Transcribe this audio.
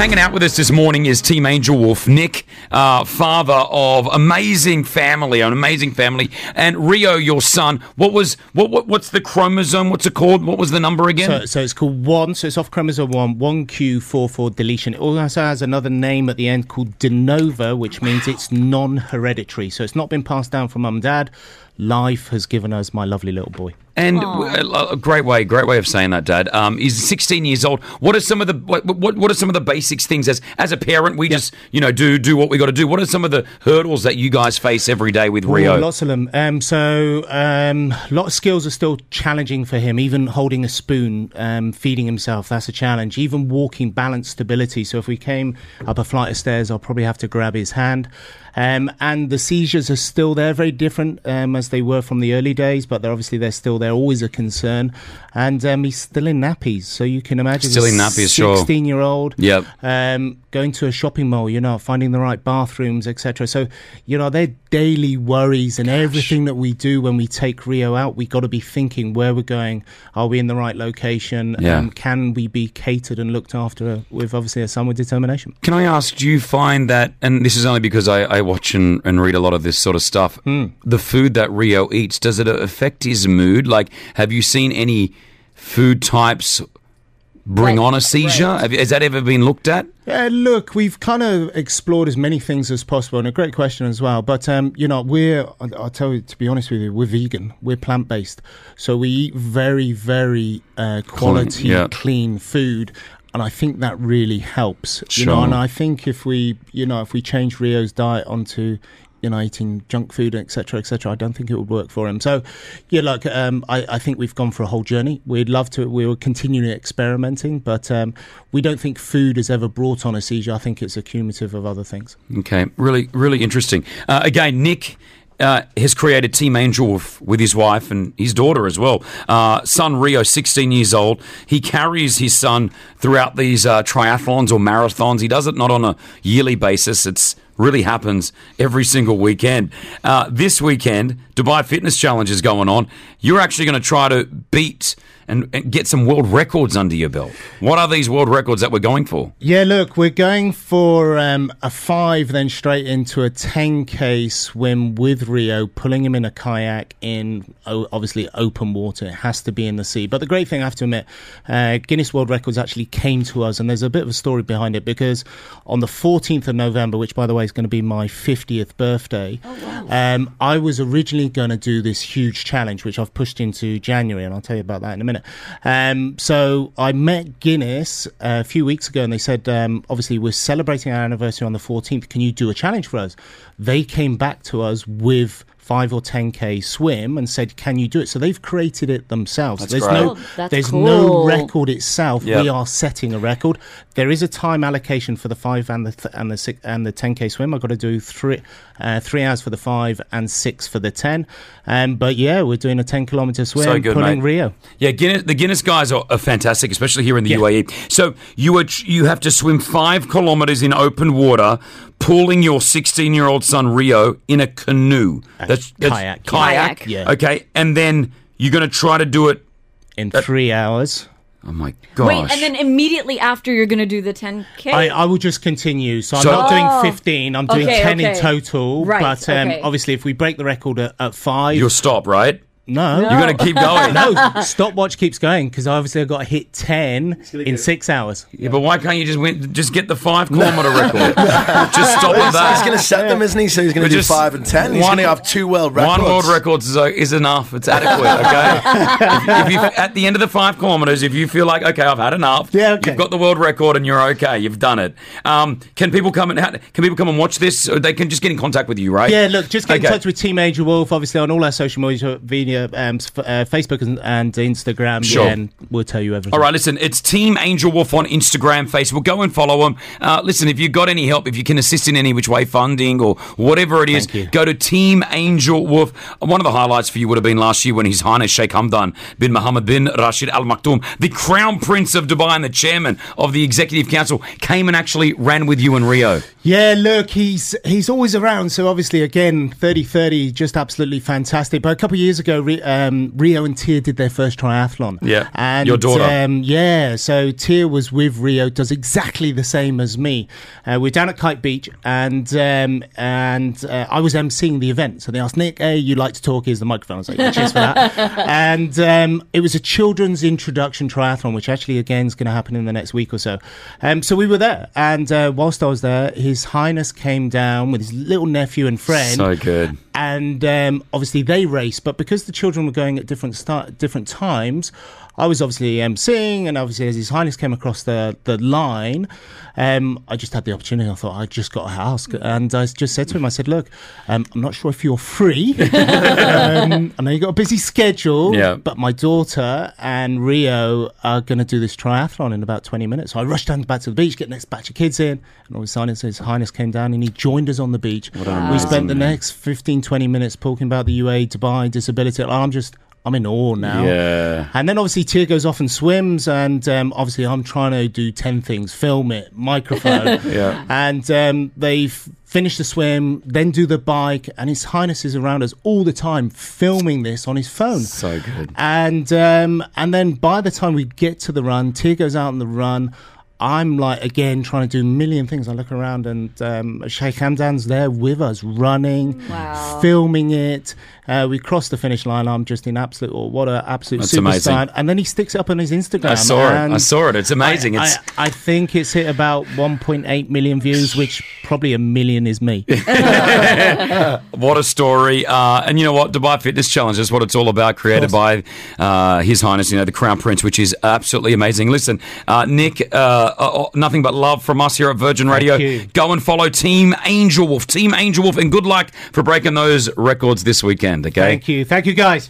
Hanging out with us this morning is Team Angel Wolf, Nick, uh, father of amazing family, an amazing family, and Rio, your son. What was what, what what's the chromosome? What's it called? What was the number again? So, so it's called one. So it's off chromosome one, one Q four four deletion. It also has another name at the end called de novo, which means it's non-hereditary. So it's not been passed down from mum and dad. Life has given us my lovely little boy. And a great way, great way of saying that, Dad. Um, he's 16 years old. What are some of the what, what, what are some of the basics things as as a parent? We just you know do do what we got to do. What are some of the hurdles that you guys face every day with Rio? Oh, lots of them. Um, so um, a lot of skills are still challenging for him. Even holding a spoon, um, feeding himself, that's a challenge. Even walking, balance, stability. So if we came up a flight of stairs, I'll probably have to grab his hand. Um, and the seizures are still there, very different um, as they were from the early days, but they're obviously they're still there, always a concern. And um, he's still in nappies, so you can imagine Still in nappies, sixteen-year-old, Yep. um, going to a shopping mall, you know, finding the right bathrooms, etc. So, you know, they're daily worries and everything that we do when we take Rio out, we got to be thinking where we're going. Are we in the right location? Yeah. Um, can we be catered and looked after with obviously a with determination? Can I ask, do you find that, and this is only because I, I watch and, and read a lot of this sort of stuff, Hmm. the food that Rio eats, does it affect his mood? Like, have you seen any food types bring Like, on a seizure? right. Have, has that ever been looked at? Yeah, look, we've kind of explored as many things as possible, and a great question as well. But um, you know, we're I- I'll tell you to be honest with you, we're vegan, we're plant based, so we eat very, very uh, quality, yeah. clean food. And I think that really helps, you know. And I think if we, you know, if we change Rio's diet onto, you know, eating junk food, etc., etc., I don't think it would work for him. So, yeah, look, um, I, I think we've gone for a whole journey. We'd love to. We were continually experimenting, but um, we don't think food has ever brought on a seizure. I think it's a cumulative of other things. Okay, really, really interesting. Uh, again, Nick uh, has created Team Angel with, his wife and his daughter as well. Uh, son Rio, 16 years old. He carries his son throughout these uh, triathlons or marathons. He does it not on a yearly basis. It's really happens every single weekend. Uh, this weekend, Dubai Fitness Challenge is going on. You're actually going to try to beat and, and get some world records under your belt. What are these world records that we're going for? Yeah, look, we're going for um, a five, then straight into a 10k swim with Rio, pulling him in a kayak in o- obviously open water. It has to be in the sea. But the great thing, I have to admit, uh, Guinness World Records actually came to us, and there's a bit of a story behind it because on the 14th of November, which by the way is going to be my 50th birthday, um, I was originally going to do this huge challenge, which I've pushed into January, and I'll tell you about that in a minute. Um, so I met Guinness uh, a few weeks ago, and they said, um, obviously, we're celebrating our anniversary on the 14th. Can you do a challenge for us? They came back to us with five or 10k swim and said, "Can you do it?" So they've created it themselves. That's there's great. no, Oh, there's cool. no record itself. Yep. We are setting a record. There is a time allocation for the five and the th- and the six and the 10k swim. I've got to do three uh, three hours for the five and six for the 10. Um, but yeah, we're doing a 10 kilometer swim, So good, pulling mate. Rio. Yeah, Guinness, the Guinness guys are, are fantastic, especially here in the Yeah. UAE. So you are, you have to swim five kilometers in open water, pulling your 16 year old son Rio in a canoe. That's, that's kayak, yeah. Kayak. Kayak. Yeah. Okay, and then you're going to try to do it. in three hours. Oh my gosh! Wait, and then immediately after you're gonna do the 10k. I, I will just continue. So I'm not Oh. doing 15. I'm doing Okay, 10 in total. Right, But um, okay. obviously, if we break the record at, at five, you'll stop, right? No, You're going to keep going. no, stopwatch keeps going because obviously I've got to hit 10 in six hours. Yeah, but why can't you just win, just get the five kilometer record? just stop with He's, that. he's going to set them, isn't he? So he's going to do just five and ten. He's one- going to have two world records. One world records is, is enough. It's adequate. Okay. if, if you, at the end of the five kilometers, if you feel like okay, I've had enough. Yeah, okay. You've got the world record and you're okay. You've done it. Um, can people come and can people come and watch this? Or they can just get in contact with you, right? Yeah, look, just get Okay. in touch with Team Angel Wolf, obviously, on all our social media, um, uh, Facebook and, and Instagram. Sure. Yeah, and we'll tell you everything. All right, listen, it's Team Angel Wolf on Instagram, Facebook. Go and follow them. Uh, listen, if you've got any help, if you can assist in any which way, funding or whatever it is, go to Team Angel Wolf. One of the highlights for you would have been last year when His Highness Sheikh Hamdan bin Mohammed bin Rashid Al Maktoum, the Crown Prince of Dubai and the chairman of the Executive Council, came and actually ran with you in Rio. Yeah, look, he's he's always around. So obviously, again, 30-30, just absolutely fantastic. But a couple of years ago, Um, Rio and Tia did their first triathlon. Yeah, and your daughter. Um, yeah, so Tia was with Rio, does exactly the same as me. Uh, we're down at Kite Beach, and um, and uh, I was emceeing the event. So they asked Nick, "Hey, you like to talk? Here's the microphone." I was like, yeah, "Cheers for that." and um, it was a children's introduction triathlon, which actually again is going to happen in the next week or so. Um, so we were there, and uh, whilst I was there, His Highness came down with his little nephew and friend So good. and um, obviously they raced. But because the children were going at different start, different times, I was obviously emceeing, and obviously as His Highness came across the the line, um, I just had the opportunity. I thought I just got to ask, and I just said to him, I said, "Look, um, I'm not sure if you're free. um, I know you got a busy schedule, Yeah. but my daughter and Rio are going to do this triathlon in about 20 minutes. So I rushed down back to the beach, get the next batch of kids in, and all of a sudden His Highness came down and he joined us on the beach. we spent the next 15, 20 minutes talking about the UAE, Dubai, disability. I'm just, I'm in awe now. Yeah. And then obviously Tia goes off and swims, and um, obviously I'm trying to do 10 things film it, microphone. Yeah. And um, they finish the swim, then do the bike, and His Highness is around us all the time filming this on his phone. So good. And um, and then by the time we get to the run, Tia goes out on the run. I'm like again trying to do a million things. I look around and um, Sheikh Hamdan's there with us, running, Wow. filming it. Uh, we cross the finish line. I'm just in absolute, or what a absolute That's superstar. amazing. And then he sticks it up on his Instagram. I saw it. I saw it. It's amazing. I, It's I, I think it's hit about 1.8 million views, which probably a million is me. What a story. Uh, and you know what? Dubai Fitness Challenge is what it's all about, created by uh, His Highness, you know, the Crown Prince, which is absolutely amazing. Listen, uh, Nick, uh, uh, nothing but love from us here at Virgin Radio. Go and follow Team Angel Wolf. Team Angel Wolf, and good luck for breaking those records this weekend, okay? Thank you. Thank you, guys.